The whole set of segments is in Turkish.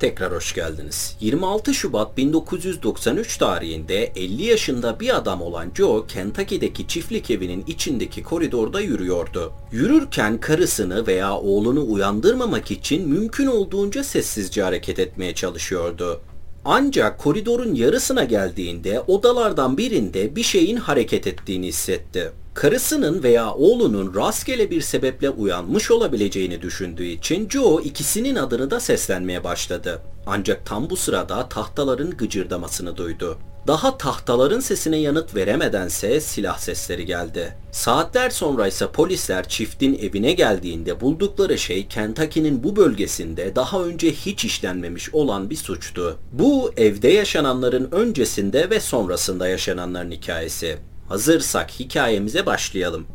Tekrar hoş geldiniz. 26 Şubat 1993 tarihinde 50 yaşında bir adam olan Joe, Kentucky'deki çiftlik evinin içindeki koridorda yürüyordu. Yürürken karısını veya oğlunu uyandırmamak için mümkün olduğunca sessizce hareket etmeye çalışıyordu. Ancak koridorun yarısına geldiğinde odalardan birinde bir şeyin hareket ettiğini hissetti. Karısının veya oğlunun rastgele bir sebeple uyanmış olabileceğini düşündüğü için Joe ikisinin adını da seslenmeye başladı. Ancak tam bu sırada tahtaların gıcırdamasını duydu. Daha tahtaların sesine yanıt veremedense silah sesleri geldi. Saatler sonra ise polisler çiftin evine geldiğinde buldukları şey Kentucky'nin bu bölgesinde daha önce hiç işlenmemiş olan bir suçtu. Bu evde yaşananların öncesinde ve sonrasında yaşananların hikayesi. Hazırsak hikayemize başlayalım.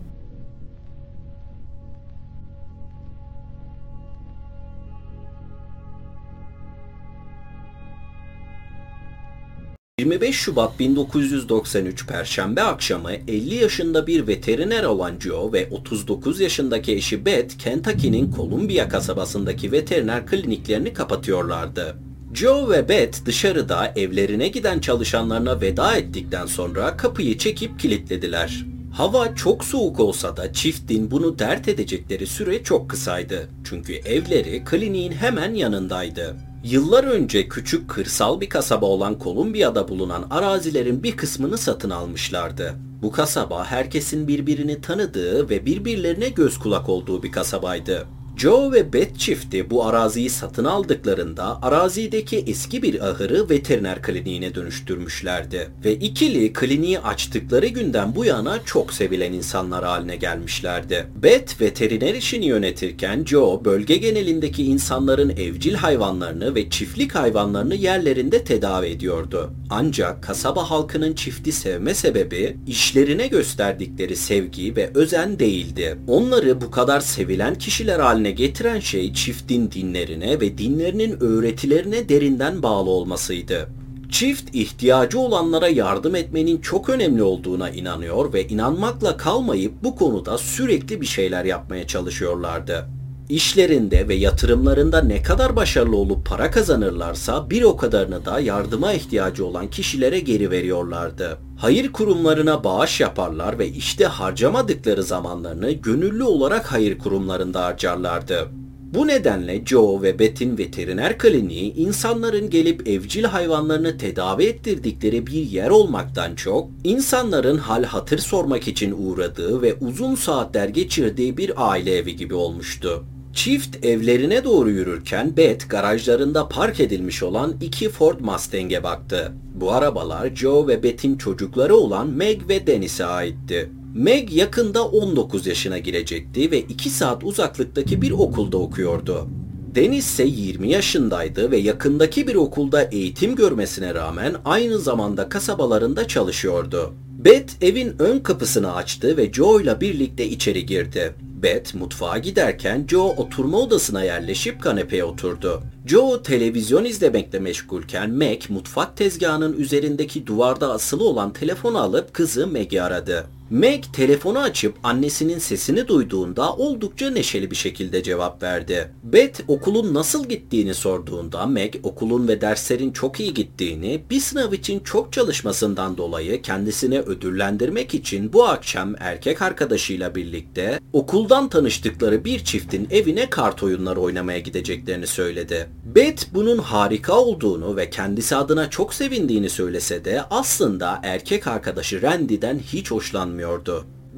25 Şubat 1993 Perşembe akşamı 50 yaşında bir veteriner olan Joe ve 39 yaşındaki eşi Beth, Kentucky'nin Columbia kasabasındaki veteriner kliniklerini kapatıyorlardı. Joe ve Beth dışarıda evlerine giden çalışanlarına veda ettikten sonra kapıyı çekip kilitlediler. Hava çok soğuk olsa da çiftin bunu dert edecekleri süre çok kısaydı. Çünkü evleri kliniğin hemen yanındaydı. Yıllar önce küçük kırsal bir kasaba olan Kolumbiya'da bulunan arazilerin bir kısmını satın almışlardı. Bu kasaba herkesin birbirini tanıdığı ve birbirlerine göz kulak olduğu bir kasabaydı. Joe ve Beth çifti bu araziyi satın aldıklarında arazideki eski bir ahırı veteriner kliniğine dönüştürmüşlerdi. Ve ikili kliniği açtıkları günden bu yana çok sevilen insanlar haline gelmişlerdi. Beth veteriner işini yönetirken Joe bölge genelindeki insanların evcil hayvanlarını ve çiftlik hayvanlarını yerlerinde tedavi ediyordu. Ancak kasaba halkının çifti sevme sebebi işlerine gösterdikleri sevgi ve özen değildi. Onları bu kadar sevilen kişiler haline haline getiren şey çiftin dinlerine ve dinlerinin öğretilerine derinden bağlı olmasıydı. Çift ihtiyacı olanlara yardım etmenin çok önemli olduğuna inanıyor ve inanmakla kalmayıp bu konuda sürekli bir şeyler yapmaya çalışıyorlardı. İşlerinde ve yatırımlarında ne kadar başarılı olup para kazanırlarsa bir o kadarını da yardıma ihtiyacı olan kişilere geri veriyorlardı. Hayır kurumlarına bağış yaparlar ve işte harcamadıkları zamanlarını gönüllü olarak hayır kurumlarında harcarlardı. Bu nedenle Joe ve Beth'in veteriner kliniği insanların gelip evcil hayvanlarını tedavi ettirdikleri bir yer olmaktan çok insanların hal hatır sormak için uğradığı ve uzun saatler geçirdiği bir aile evi gibi olmuştu. Çift evlerine doğru yürürken Beth garajlarında park edilmiş olan iki Ford Mustang'e baktı. Bu arabalar Joe ve Beth'in çocukları olan Meg ve Dennis'e aitti. Meg yakında 19 yaşına girecekti ve 2 saat uzaklıktaki bir okulda okuyordu. Deniz ise 20 yaşındaydı ve yakındaki bir okulda eğitim görmesine rağmen aynı zamanda kasabalarında çalışıyordu. Beth evin ön kapısını açtı ve Joe ile birlikte içeri girdi. Beth mutfağa giderken Joe oturma odasına yerleşip kanepeye oturdu. Joe televizyon izlemekle meşgulken Meg mutfak tezgahının üzerindeki duvarda asılı olan telefonu alıp kızı Meg'i aradı. Meg telefonu açıp annesinin sesini duyduğunda oldukça neşeli bir şekilde cevap verdi. Beth okulun nasıl gittiğini sorduğunda Meg okulun ve derslerin çok iyi gittiğini, bir sınav için çok çalışmasından dolayı kendisini ödüllendirmek için bu akşam erkek arkadaşıyla birlikte okuldan tanıştıkları bir çiftin evine kart oyunları oynamaya gideceklerini söyledi. Beth bunun harika olduğunu ve kendisi adına çok sevindiğini söylese de aslında erkek arkadaşı Randy'den hiç hoşlanmıyordu.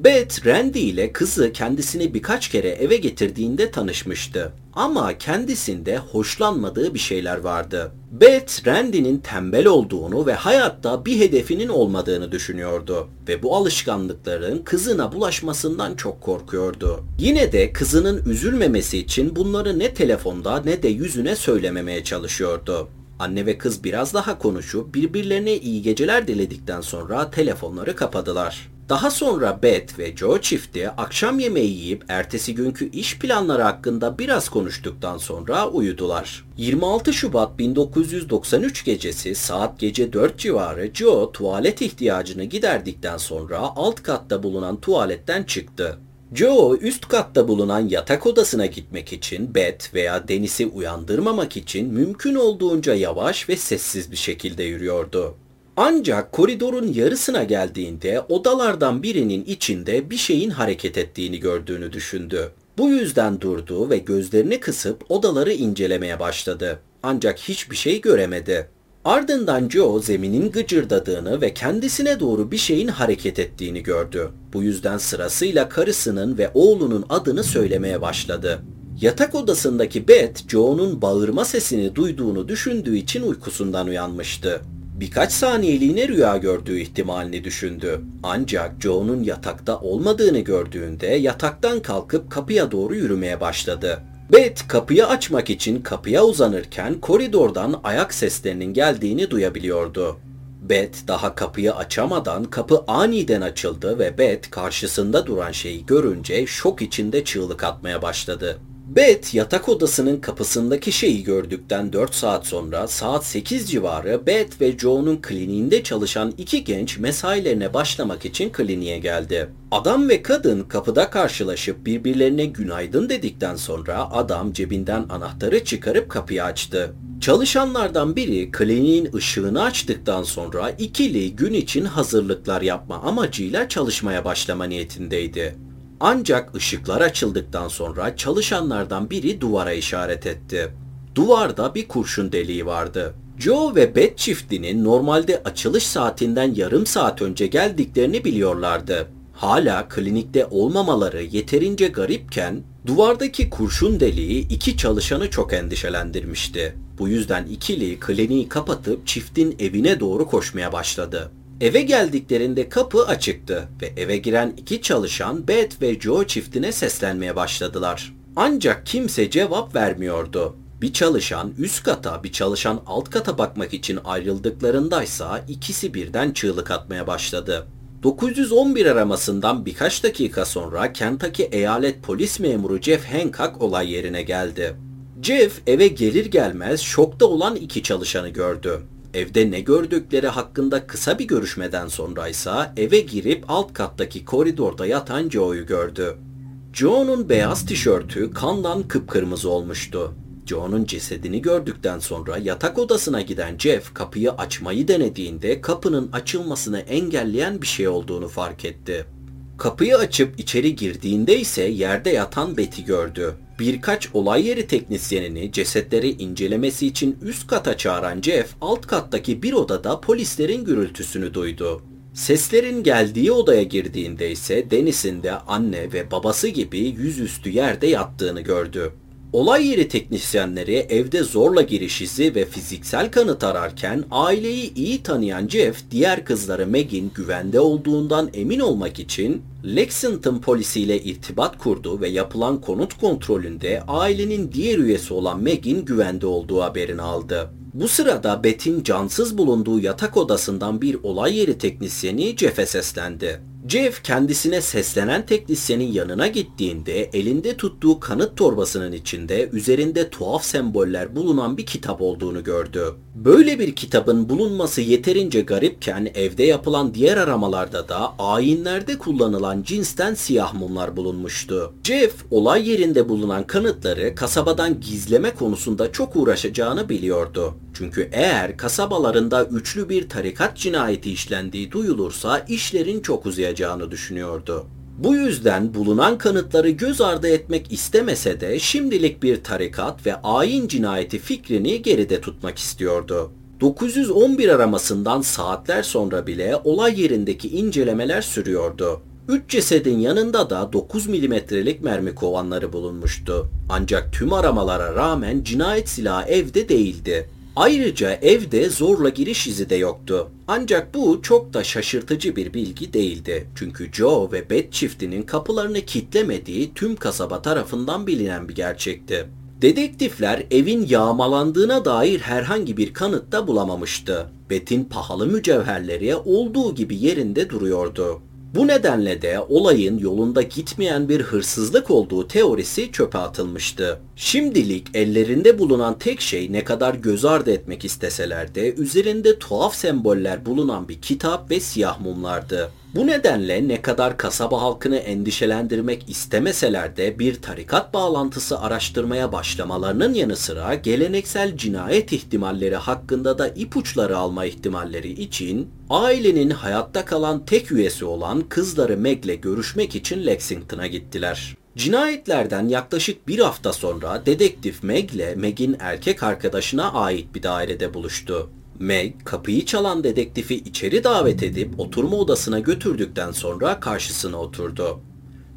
Beth, Randy ile kızı kendisini birkaç kere eve getirdiğinde tanışmıştı. Ama kendisinde hoşlanmadığı bir şeyler vardı. Beth, Randy'nin tembel olduğunu ve hayatta bir hedefinin olmadığını düşünüyordu. Ve bu alışkanlıkların kızına bulaşmasından çok korkuyordu. Yine de kızının üzülmemesi için bunları ne telefonda ne de yüzüne söylememeye çalışıyordu. Anne ve kız biraz daha konuşup birbirlerine iyi geceler diledikten sonra telefonları kapadılar. Daha sonra Beth ve Joe çifti akşam yemeği yiyip ertesi günkü iş planları hakkında biraz konuştuktan sonra uyudular. 26 Şubat 1993 gecesi saat gece 4 civarı Joe tuvalet ihtiyacını giderdikten sonra alt katta bulunan tuvaletten çıktı. Joe üst katta bulunan yatak odasına gitmek için Beth veya Dennis'i uyandırmamak için mümkün olduğunca yavaş ve sessiz bir şekilde yürüyordu. Ancak koridorun yarısına geldiğinde odalardan birinin içinde bir şeyin hareket ettiğini gördüğünü düşündü. Bu yüzden durdu ve gözlerini kısıp odaları incelemeye başladı. Ancak hiçbir şey göremedi. Ardından Joe zeminin gıcırdadığını ve kendisine doğru bir şeyin hareket ettiğini gördü. Bu yüzden sırasıyla karısının ve oğlunun adını söylemeye başladı. Yatak odasındaki Beth, Joe'nun bağırma sesini duyduğunu düşündüğü için uykusundan uyanmıştı. Birkaç saniyeliğine rüya gördüğü ihtimalini düşündü. Ancak Joe'nun yatakta olmadığını gördüğünde yataktan kalkıp kapıya doğru yürümeye başladı. Beth kapıyı açmak için kapıya uzanırken koridordan ayak seslerinin geldiğini duyabiliyordu. Beth daha kapıyı açamadan kapı aniden açıldı ve Beth karşısında duran şeyi görünce şok içinde çığlık atmaya başladı. Beth yatak odasının kapısındaki şeyi gördükten 4 saat sonra saat 8 civarı Beth ve Joe'nun kliniğinde çalışan iki genç mesailerine başlamak için kliniğe geldi. Adam ve kadın kapıda karşılaşıp birbirlerine günaydın dedikten sonra adam cebinden anahtarı çıkarıp kapıyı açtı. Çalışanlardan biri kliniğin ışığını açtıktan sonra ikili gün için hazırlıklar yapma amacıyla çalışmaya başlama niyetindeydi. Ancak ışıklar açıldıktan sonra çalışanlardan biri duvara işaret etti. Duvarda bir kurşun deliği vardı. Joe ve Beth çiftinin normalde açılış saatinden yarım saat önce geldiklerini biliyorlardı. Hala klinikte olmamaları yeterince garipken duvardaki kurşun deliği iki çalışanı çok endişelendirmişti. Bu yüzden ikili kliniği kapatıp çiftin evine doğru koşmaya başladı. Eve geldiklerinde kapı açıktı ve eve giren iki çalışan Beth ve Joe çiftine seslenmeye başladılar. Ancak kimse cevap vermiyordu. Bir çalışan üst kata, bir çalışan alt kata bakmak için ayrıldıklarındaysa ikisi birden çığlık atmaya başladı. 911 aramasından birkaç dakika sonra Kentucky Eyalet Polis Memuru Jeff Hancock olay yerine geldi. Jeff eve gelir gelmez şokta olan iki çalışanı gördü. Evde ne gördükleri hakkında kısa bir görüşmeden sonra ise eve girip alt kattaki koridorda yatan Joe'yu gördü. Joe'nun beyaz tişörtü kandan kıpkırmızı olmuştu. Joe'nun cesedini gördükten sonra yatak odasına giden Jeff kapıyı açmayı denediğinde kapının açılmasını engelleyen bir şey olduğunu fark etti. Kapıyı açıp içeri girdiğinde ise yerde yatan Betty gördü. Birkaç olay yeri teknisyenini cesetleri incelemesi için üst kata çağıran Jeff alt kattaki bir odada polislerin gürültüsünü duydu. Seslerin geldiği odaya girdiğinde ise Dennis'in de anne ve babası gibi yüzüstü yerde yattığını gördü. Olay yeri teknisyenleri evde zorla giriş izi ve fiziksel kanıt ararken aileyi iyi tanıyan Jeff diğer kızları Meg'in güvende olduğundan emin olmak için Lexington polisiyle irtibat kurdu ve yapılan konut kontrolünde ailenin diğer üyesi olan Meg'in güvende olduğu haberini aldı. Bu sırada Beth'in cansız bulunduğu yatak odasından bir olay yeri teknisyeni Jeff'e seslendi. Jeff kendisine seslenen teknisyenin yanına gittiğinde elinde tuttuğu kanıt torbasının içinde üzerinde tuhaf semboller bulunan bir kitap olduğunu gördü. Böyle bir kitabın bulunması yeterince garipken evde yapılan diğer aramalarda da ayinlerde kullanılan cinsten siyah mumlar bulunmuştu. Jeff olay yerinde bulunan kanıtları kasabadan gizleme konusunda çok uğraşacağını biliyordu. Çünkü eğer kasabalarında üçlü bir tarikat cinayeti işlendiği duyulursa işlerin çok uzayacağını düşünüyordu. Bu yüzden bulunan kanıtları göz ardı etmek istemese de şimdilik bir tarikat ve ayin cinayeti fikrini geride tutmak istiyordu. 911 aramasından saatler sonra bile olay yerindeki incelemeler sürüyordu. Üç cesedin yanında da 9 milimetrelik mermi kovanları bulunmuştu. Ancak tüm aramalara rağmen cinayet silahı evde değildi. Ayrıca evde zorla giriş izi de yoktu. Ancak bu çok da şaşırtıcı bir bilgi değildi. Çünkü Joe ve Beth çiftinin kapılarını kitlemediği tüm kasaba tarafından bilinen bir gerçekti. Dedektifler evin yağmalandığına dair herhangi bir kanıt da bulamamıştı. Beth'in pahalı mücevherleri olduğu gibi yerinde duruyordu. Bu nedenle de olayın yolunda gitmeyen bir hırsızlık olduğu teorisi çöpe atılmıştı. Şimdilik ellerinde bulunan tek şey ne kadar göz ardı etmek isteseler de üzerinde tuhaf semboller bulunan bir kitap ve siyah mumlardı. Bu nedenle ne kadar kasaba halkını endişelendirmek istemeseler de bir tarikat bağlantısı araştırmaya başlamalarının yanı sıra geleneksel cinayet ihtimalleri hakkında da ipuçları alma ihtimalleri için ailenin hayatta kalan tek üyesi olan kızları Meg'le görüşmek için Lexington'a gittiler. Cinayetlerden yaklaşık bir hafta sonra dedektif Meg ile Meg'in erkek arkadaşına ait bir dairede buluştu. Meg, kapıyı çalan dedektifi içeri davet edip oturma odasına götürdükten sonra karşısına oturdu.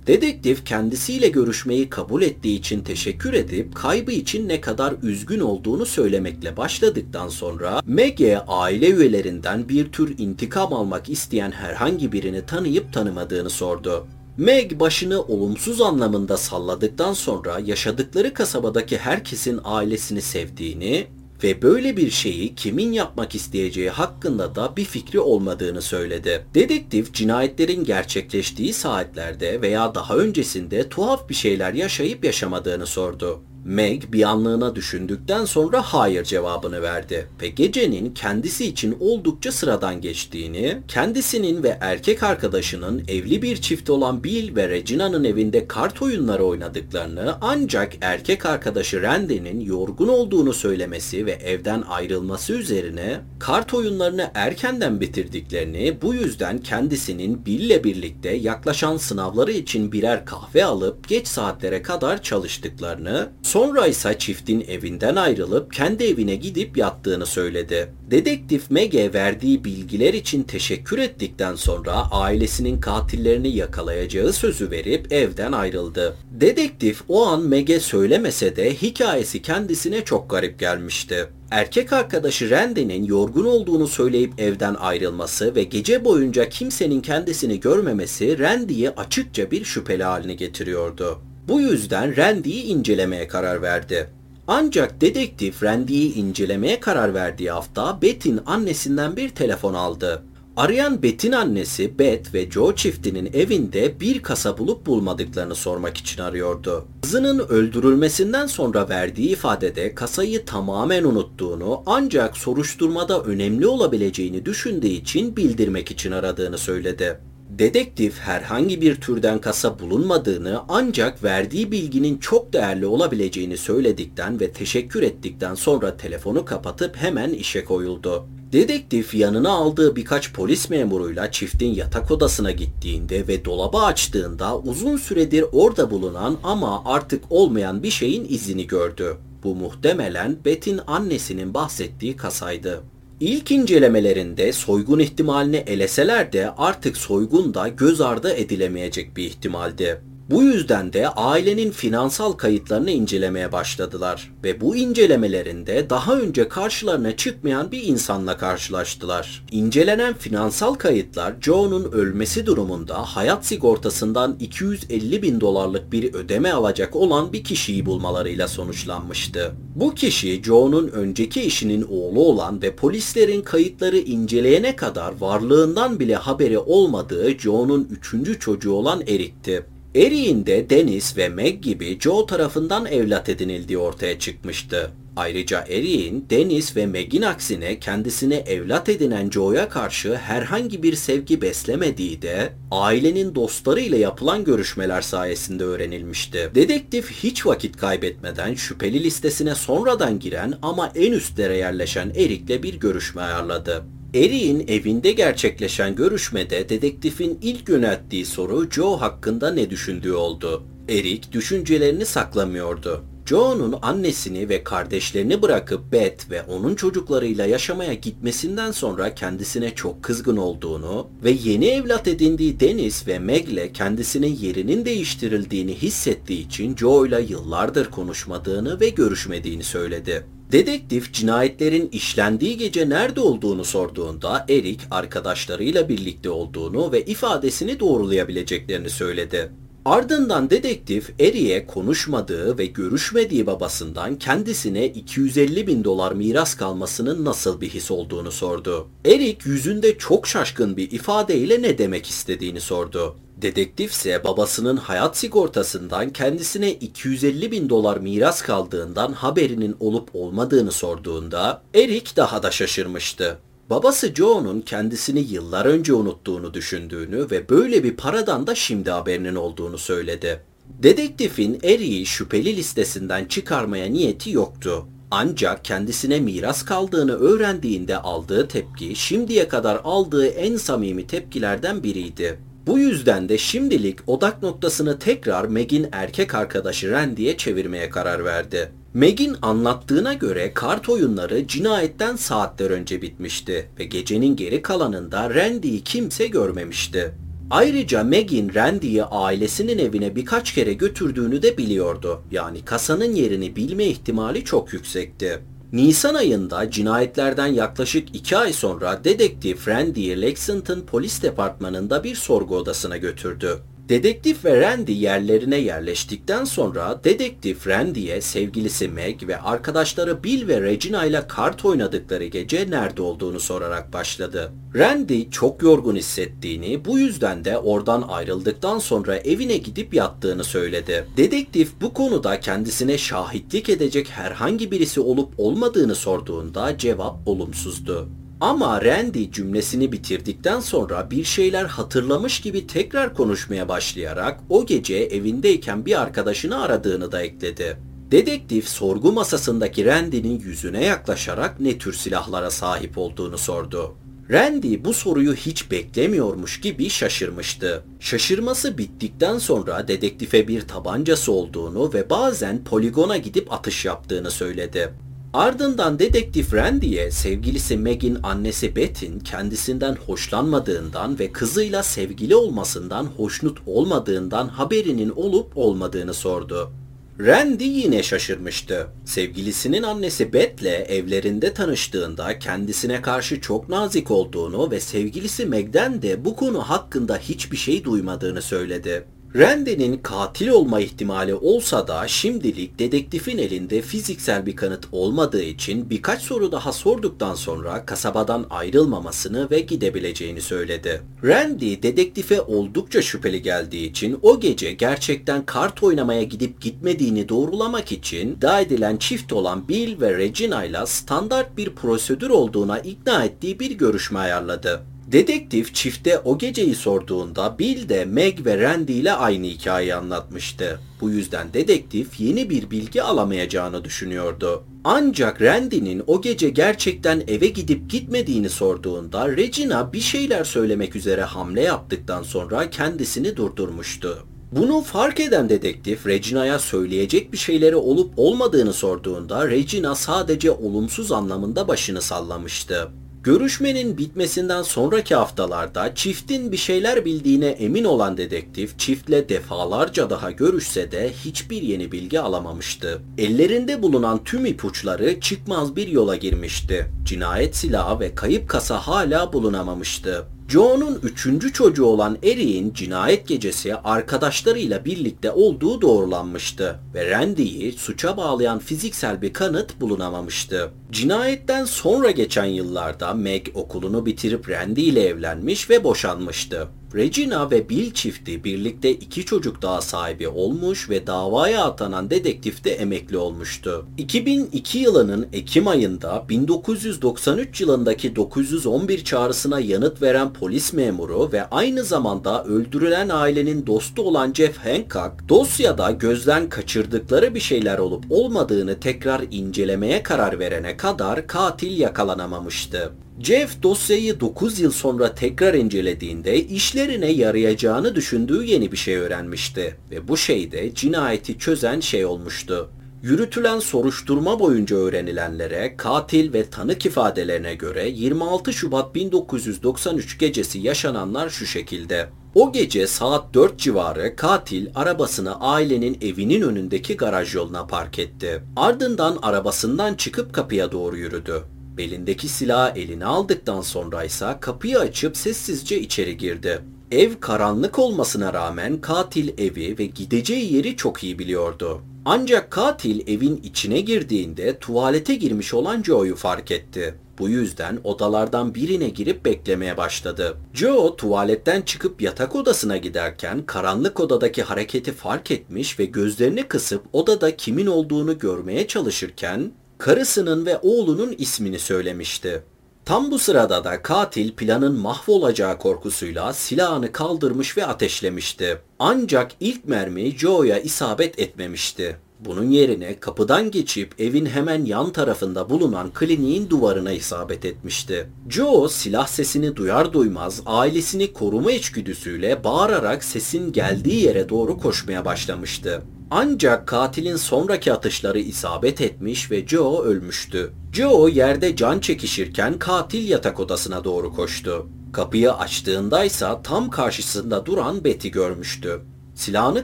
Dedektif kendisiyle görüşmeyi kabul ettiği için teşekkür edip kaybı için ne kadar üzgün olduğunu söylemekle başladıktan sonra Meg'e aile üyelerinden bir tür intikam almak isteyen herhangi birini tanıyıp tanımadığını sordu. Meg başını olumsuz anlamında salladıktan sonra yaşadıkları kasabadaki herkesin ailesini sevdiğini ve böyle bir şeyi kimin yapmak isteyeceği hakkında da bir fikri olmadığını söyledi. Dedektif cinayetlerin gerçekleştiği saatlerde veya daha öncesinde tuhaf bir şeyler yaşayıp yaşamadığını sordu. Meg bir anlığına düşündükten sonra hayır cevabını verdi. Ve gecenin kendisi için oldukça sıradan geçtiğini, kendisinin ve erkek arkadaşının evli bir çift olan Bill ve Regina'nın evinde kart oyunları oynadıklarını ancak erkek arkadaşı Randy'nin yorgun olduğunu söylemesi ve evden ayrılması üzerine kart oyunlarını erkenden bitirdiklerini, bu yüzden kendisinin Bill'le birlikte yaklaşan sınavları için birer kahve alıp geç saatlere kadar çalıştıklarını, Sonra ise çiftin evinden ayrılıp kendi evine gidip yattığını söyledi. Dedektif Meg'e verdiği bilgiler için teşekkür ettikten sonra ailesinin katillerini yakalayacağı sözü verip evden ayrıldı. Dedektif o an Meg'e söylemese de hikayesi kendisine çok garip gelmişti. Erkek arkadaşı Randy'nin yorgun olduğunu söyleyip evden ayrılması ve gece boyunca kimsenin kendisini görmemesi Randy'yi açıkça bir şüpheli haline getiriyordu. Bu yüzden Randy'yi incelemeye karar verdi. Ancak dedektif Randy'yi incelemeye karar verdiği hafta Beth'in annesinden bir telefon aldı. Arayan Beth'in annesi Beth ve Joe çiftinin evinde bir kasa bulup bulmadıklarını sormak için arıyordu. Kızının öldürülmesinden sonra verdiği ifadede kasayı tamamen unuttuğunu ancak soruşturmada önemli olabileceğini düşündüğü için bildirmek için aradığını söyledi. Dedektif herhangi bir türden kasa bulunmadığını ancak verdiği bilginin çok değerli olabileceğini söyledikten ve teşekkür ettikten sonra telefonu kapatıp hemen işe koyuldu. Dedektif yanına aldığı birkaç polis memuruyla çiftin yatak odasına gittiğinde ve dolabı açtığında uzun süredir orada bulunan ama artık olmayan bir şeyin izini gördü. Bu muhtemelen Beth'in annesinin bahsettiği kasaydı. İlk incelemelerinde soygun ihtimalini eleseler de artık soygun da göz ardı edilemeyecek bir ihtimaldi. Bu yüzden de ailenin finansal kayıtlarını incelemeye başladılar ve bu incelemelerinde daha önce karşılarına çıkmayan bir insanla karşılaştılar. İncelenen finansal kayıtlar Joe'nun ölmesi durumunda hayat sigortasından 250 bin dolarlık bir ödeme alacak olan bir kişiyi bulmalarıyla sonuçlanmıştı. Bu kişi Joe'nun önceki eşinin oğlu olan ve polislerin kayıtları inceleyene kadar varlığından bile haberi olmadığı Joe'nun üçüncü çocuğu olan Eric'ti. Eric'in de Dennis ve Meg gibi Joe tarafından evlat edinildiği ortaya çıkmıştı. Ayrıca Eric'in Dennis ve Meg'in aksine kendisine evlat edinen Joe'ya karşı herhangi bir sevgi beslemediği de ailenin dostlarıyla yapılan görüşmeler sayesinde öğrenilmişti. Dedektif hiç vakit kaybetmeden şüpheli listesine sonradan giren ama en üstlere yerleşen Eric'le bir görüşme ayarladı. Eric'in evinde gerçekleşen görüşmede dedektifin ilk yönelttiği soru Joe hakkında ne düşündüğü oldu. Eric düşüncelerini saklamıyordu. Joe'nun annesini ve kardeşlerini bırakıp Beth ve onun çocuklarıyla yaşamaya gitmesinden sonra kendisine çok kızgın olduğunu ve yeni evlat edindiği Dennis ve Meg'le kendisinin yerinin değiştirildiğini hissettiği için Joe'yla yıllardır konuşmadığını ve görüşmediğini söyledi. Dedektif cinayetlerin işlendiği gece nerede olduğunu sorduğunda Eric arkadaşlarıyla birlikte olduğunu ve ifadesini doğrulayabileceklerini söyledi. Ardından dedektif Eric'e konuşmadığı ve görüşmediği babasından kendisine 250 bin dolar miras kalmasının nasıl bir his olduğunu sordu. Eric yüzünde çok şaşkın bir ifadeyle ne demek istediğini sordu. Dedektif ise babasının hayat sigortasından kendisine 250 bin dolar miras kaldığından haberinin olup olmadığını sorduğunda Eric daha da şaşırmıştı. Babası Joe'nun kendisini yıllar önce unuttuğunu düşündüğünü ve böyle bir paradan da şimdi haberinin olduğunu söyledi. Dedektifin Eri'yi şüpheli listesinden çıkarmaya niyeti yoktu. Ancak kendisine miras kaldığını öğrendiğinde aldığı tepki şimdiye kadar aldığı en samimi tepkilerden biriydi. Bu yüzden de şimdilik odak noktasını tekrar Meg'in erkek arkadaşı Randy'ye çevirmeye karar verdi. Meg'in anlattığına göre kart oyunları cinayetten saatler önce bitmişti ve gecenin geri kalanında Randy'yi kimse görmemişti. Ayrıca Meg'in Randy'yi ailesinin evine birkaç kere götürdüğünü de biliyordu. Yani kasanın yerini bilme ihtimali çok yüksekti. Nisan ayında cinayetlerden yaklaşık 2 ay sonra dedektif Randy'yi Lexington Polis Departmanı'nda bir sorgu odasına götürdü. Dedektif ve Randy yerlerine yerleştikten sonra dedektif Randy'ye sevgilisi Meg ve arkadaşları Bill ve Regina ile kart oynadıkları gece nerede olduğunu sorarak başladı. Randy çok yorgun hissettiğini, bu yüzden de oradan ayrıldıktan sonra evine gidip yattığını söyledi. Dedektif bu konuda kendisine şahitlik edecek herhangi birisi olup olmadığını sorduğunda cevap olumsuzdu. Ama Randy cümlesini bitirdikten sonra bir şeyler hatırlamış gibi tekrar konuşmaya başlayarak o gece evindeyken bir arkadaşını aradığını da ekledi. Dedektif sorgu masasındaki Randy'nin yüzüne yaklaşarak ne tür silahlara sahip olduğunu sordu. Randy bu soruyu hiç beklemiyormuş gibi şaşırmıştı. Şaşırması bittikten sonra dedektife bir tabancası olduğunu ve bazen poligona gidip atış yaptığını söyledi. Ardından dedektif Randy'ye sevgilisi Meg'in annesi Beth'in kendisinden hoşlanmadığından ve kızıyla sevgili olmasından hoşnut olmadığından haberinin olup olmadığını sordu. Randy yine şaşırmıştı. Sevgilisinin annesi Beth'le evlerinde tanıştığında kendisine karşı çok nazik olduğunu ve sevgilisi Meg'den de bu konu hakkında hiçbir şey duymadığını söyledi. Randy'nin katil olma ihtimali olsa da şimdilik dedektifin elinde fiziksel bir kanıt olmadığı için birkaç soru daha sorduktan sonra kasabadan ayrılmamasını ve gidebileceğini söyledi. Randy dedektife oldukça şüpheli geldiği için o gece gerçekten kart oynamaya gidip gitmediğini doğrulamak için iddia edilen çift olan Bill ve Regina ile standart bir prosedür olduğuna ikna ettiği bir görüşme ayarladı. Dedektif çifte o geceyi sorduğunda Bill de Meg ve Randy ile aynı hikayeyi anlatmıştı. Bu yüzden dedektif yeni bir bilgi alamayacağını düşünüyordu. Ancak Randy'nin o gece gerçekten eve gidip gitmediğini sorduğunda Regina bir şeyler söylemek üzere hamle yaptıktan sonra kendisini durdurmuştu. Bunu fark eden dedektif Regina'ya söyleyecek bir şeyleri olup olmadığını sorduğunda Regina sadece olumsuz anlamında başını sallamıştı. Görüşmenin bitmesinden sonraki haftalarda çiftin bir şeyler bildiğine emin olan dedektif çiftle defalarca daha görüşse de hiçbir yeni bilgi alamamıştı. Ellerinde bulunan tüm ipuçları çıkmaz bir yola girmişti. Cinayet silahı ve kayıp kasa hala bulunamamıştı. Joe'nun üçüncü çocuğu olan Eric'in cinayet gecesi arkadaşlarıyla birlikte olduğu doğrulanmıştı ve Randy'yi suça bağlayan fiziksel bir kanıt bulunamamıştı. Cinayetten sonra geçen yıllarda Meg okulunu bitirip Randy ile evlenmiş ve boşanmıştı. Regina ve Bill çifti birlikte iki çocuk daha sahibi olmuş ve davaya atanan dedektif de emekli olmuştu. 2002 yılının Ekim ayında 1993 yılındaki 911 çağrısına yanıt veren polis memuru ve aynı zamanda öldürülen ailenin dostu olan Jeff Hancock dosyada gözden kaçırdıkları bir şeyler olup olmadığını tekrar incelemeye karar verene kadar katil yakalanamamıştı. Jeff dosyayı 9 yıl sonra tekrar incelediğinde işlerine yarayacağını düşündüğü yeni bir şey öğrenmişti ve bu şey de cinayeti çözen şey olmuştu. Yürütülen soruşturma boyunca öğrenilenlere katil ve tanık ifadelerine göre 26 Şubat 1993 gecesi yaşananlar şu şekilde. O gece saat 4 civarı katil arabasını ailenin evinin önündeki garaj yoluna park etti. Ardından arabasından çıkıp kapıya doğru yürüdü. Belindeki silahı eline aldıktan sonra ise kapıyı açıp sessizce içeri girdi. Ev karanlık olmasına rağmen katil evi ve gideceği yeri çok iyi biliyordu. Ancak katil evin içine girdiğinde tuvalete girmiş olan Joe'yu fark etti. Bu yüzden odalardan birine girip beklemeye başladı. Joe tuvaletten çıkıp yatak odasına giderken karanlık odadaki hareketi fark etmiş ve gözlerini kısıp odada kimin olduğunu görmeye çalışırken karısının ve oğlunun ismini söylemişti. Tam bu sırada da katil planın mahvolacağı korkusuyla silahını kaldırmış ve ateşlemişti. Ancak ilk mermi Joe'ya isabet etmemişti. Bunun yerine kapıdan geçip evin hemen yan tarafında bulunan kliniğin duvarına isabet etmişti. Joe silah sesini duyar duymaz ailesini koruma içgüdüsüyle bağırarak sesin geldiği yere doğru koşmaya başlamıştı. Ancak katilin sonraki atışları isabet etmiş ve Joe ölmüştü. Joe yerde can çekişirken katil yatak odasına doğru koştu. Kapıyı açtığındaysa tam karşısında duran Betty görmüştü. Silahını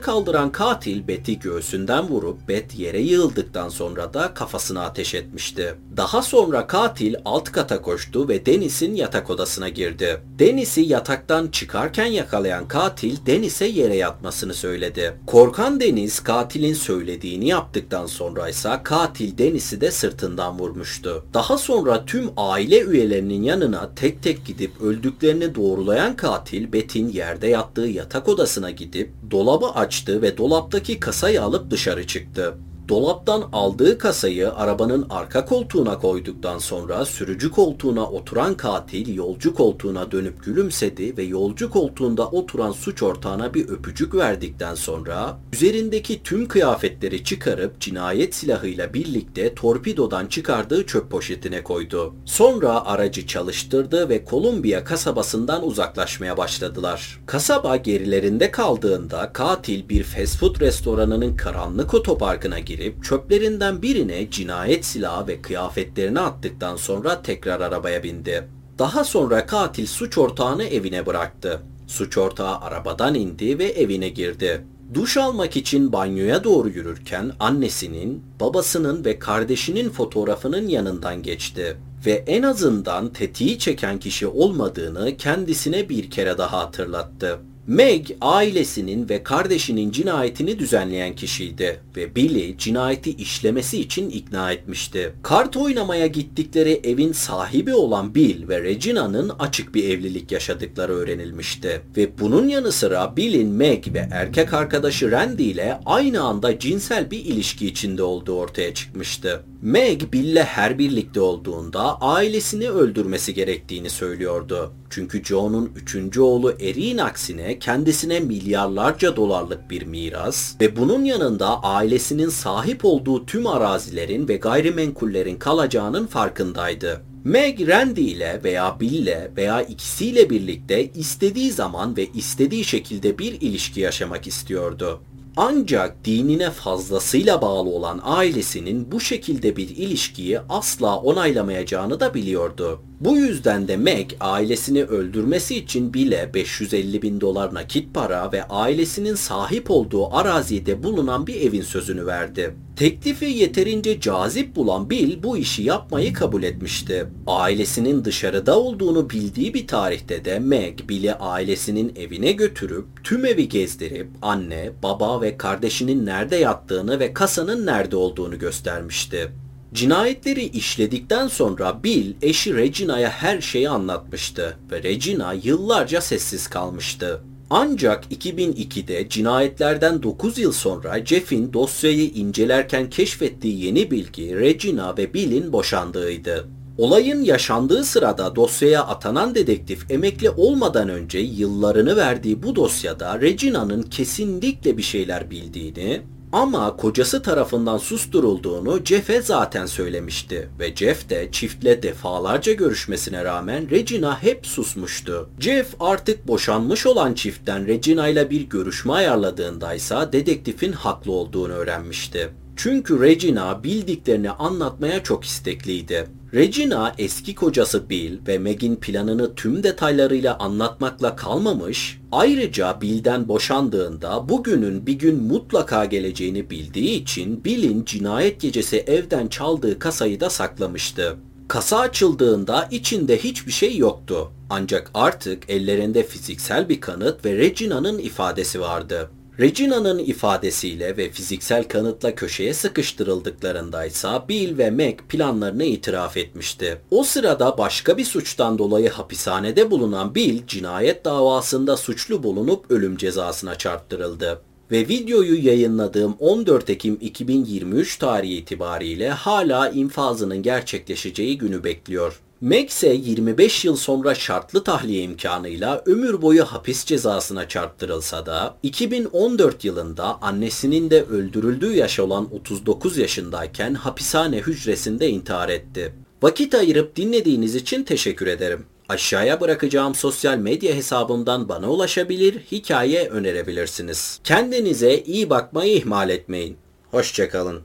kaldıran katil Bet'i göğsünden vurup Bet yere yığıldıktan sonra da kafasına ateş etmişti. Daha sonra katil alt kata koştu ve Dennis'in yatak odasına girdi. Dennis'i yataktan çıkarken yakalayan katil Dennis'e yere yatmasını söyledi. Korkan Dennis katilin söylediğini yaptıktan sonra ise katil Dennis'i de sırtından vurmuştu. Daha sonra tüm aile üyelerinin yanına tek tek gidip öldüklerini doğrulayan katil Bet'in yerde yattığı yatak odasına gidip dolabı açtı ve dolaptaki kasayı alıp dışarı çıktı. Dolaptan aldığı kasayı arabanın arka koltuğuna koyduktan sonra sürücü koltuğuna oturan katil yolcu koltuğuna dönüp gülümsedi ve yolcu koltuğunda oturan suç ortağına bir öpücük verdikten sonra üzerindeki tüm kıyafetleri çıkarıp cinayet silahıyla birlikte torpidodan çıkardığı çöp poşetine koydu. Sonra aracı çalıştırdı ve Kolumbiya kasabasından uzaklaşmaya başladılar. Kasaba gerilerinde kaldığında katil bir fast food restoranının karanlık otoparkına girdi girip çöplerinden birine cinayet silahı ve kıyafetlerini attıktan sonra tekrar arabaya bindi. Daha sonra katil suç ortağını evine bıraktı. Suç ortağı arabadan indi ve evine girdi. Duş almak için banyoya doğru yürürken annesinin, babasının ve kardeşinin fotoğrafının yanından geçti ve en azından tetiği çeken kişi olmadığını kendisine bir kere daha hatırlattı. Meg ailesinin ve kardeşinin cinayetini düzenleyen kişiydi ve Billy cinayeti işlemesi için ikna etmişti. Kart oynamaya gittikleri evin sahibi olan Bill ve Regina'nın açık bir evlilik yaşadıkları öğrenilmişti. Ve bunun yanı sıra Bill'in Meg ve erkek arkadaşı Randy ile aynı anda cinsel bir ilişki içinde olduğu ortaya çıkmıştı. Meg Bill'le her birlikte olduğunda ailesini öldürmesi gerektiğini söylüyordu. Çünkü Joe'nun üçüncü oğlu Erik'in aksine kendisine milyarlarca dolarlık bir miras ve bunun yanında ailesinin sahip olduğu tüm arazilerin ve gayrimenkullerin kalacağının farkındaydı. Meg Randy ile veya Bill ile veya ikisiyle birlikte istediği zaman ve istediği şekilde bir ilişki yaşamak istiyordu. Ancak dinine fazlasıyla bağlı olan ailesinin bu şekilde bir ilişkiyi asla onaylamayacağını da biliyordu. Bu yüzden de Meg ailesini öldürmesi için bile 550 bin dolar nakit para ve ailesinin sahip olduğu arazide bulunan bir evin sözünü verdi. Teklifi yeterince cazip bulan Bill bu işi yapmayı kabul etmişti. Ailesinin dışarıda olduğunu bildiği bir tarihte de Meg, Bill'i ailesinin evine götürüp tüm evi gezdirip anne, baba ve kardeşinin nerede yattığını ve kasanın nerede olduğunu göstermişti. Cinayetleri işledikten sonra Bill eşi Regina'ya her şeyi anlatmıştı ve Regina yıllarca sessiz kalmıştı. Ancak 2002'de cinayetlerden 9 yıl sonra Jeff'in dosyayı incelerken keşfettiği yeni bilgi Regina ve Bill'in boşandığıydı. Olayın yaşandığı sırada dosyaya atanan dedektif emekli olmadan önce yıllarını verdiği bu dosyada Regina'nın kesinlikle bir şeyler bildiğini ama kocası tarafından susturulduğunu Jeff'e zaten söylemişti ve Jeff de çiftle defalarca görüşmesine rağmen Regina hep susmuştu. Jeff artık boşanmış olan çiftten Regina ile bir görüşme ayarladığındaysa dedektifin haklı olduğunu öğrenmişti. Çünkü Regina bildiklerini anlatmaya çok istekliydi. Regina eski kocası Bill ve Meg'in planını tüm detaylarıyla anlatmakla kalmamış, ayrıca Bill'den boşandığında bugünün bir gün mutlaka geleceğini bildiği için Bill'in cinayet gecesi evden çaldığı kasayı da saklamıştı. Kasa açıldığında içinde hiçbir şey yoktu. Ancak artık ellerinde fiziksel bir kanıt ve Regina'nın ifadesi vardı. Regina'nın ifadesiyle ve fiziksel kanıtla köşeye sıkıştırıldıklarındaysa Bill ve Meg planlarını itiraf etmişti. O sırada başka bir suçtan dolayı hapishanede bulunan Bill cinayet davasında suçlu bulunup ölüm cezasına çarptırıldı ve videoyu yayınladığım 14 Ekim 2023 tarihi itibariyle hala infazının gerçekleşeceği günü bekliyor. İse 25 yıl sonra şartlı tahliye imkanıyla ömür boyu hapis cezasına çarptırılsa da 2014 yılında annesinin de öldürüldüğü yaş olan 39 yaşındayken hapishane hücresinde intihar etti. Vakit ayırıp dinlediğiniz için teşekkür ederim. Aşağıya bırakacağım sosyal medya hesabımdan bana ulaşabilir, hikaye önerebilirsiniz. Kendinize iyi bakmayı ihmal etmeyin. Hoşçakalın.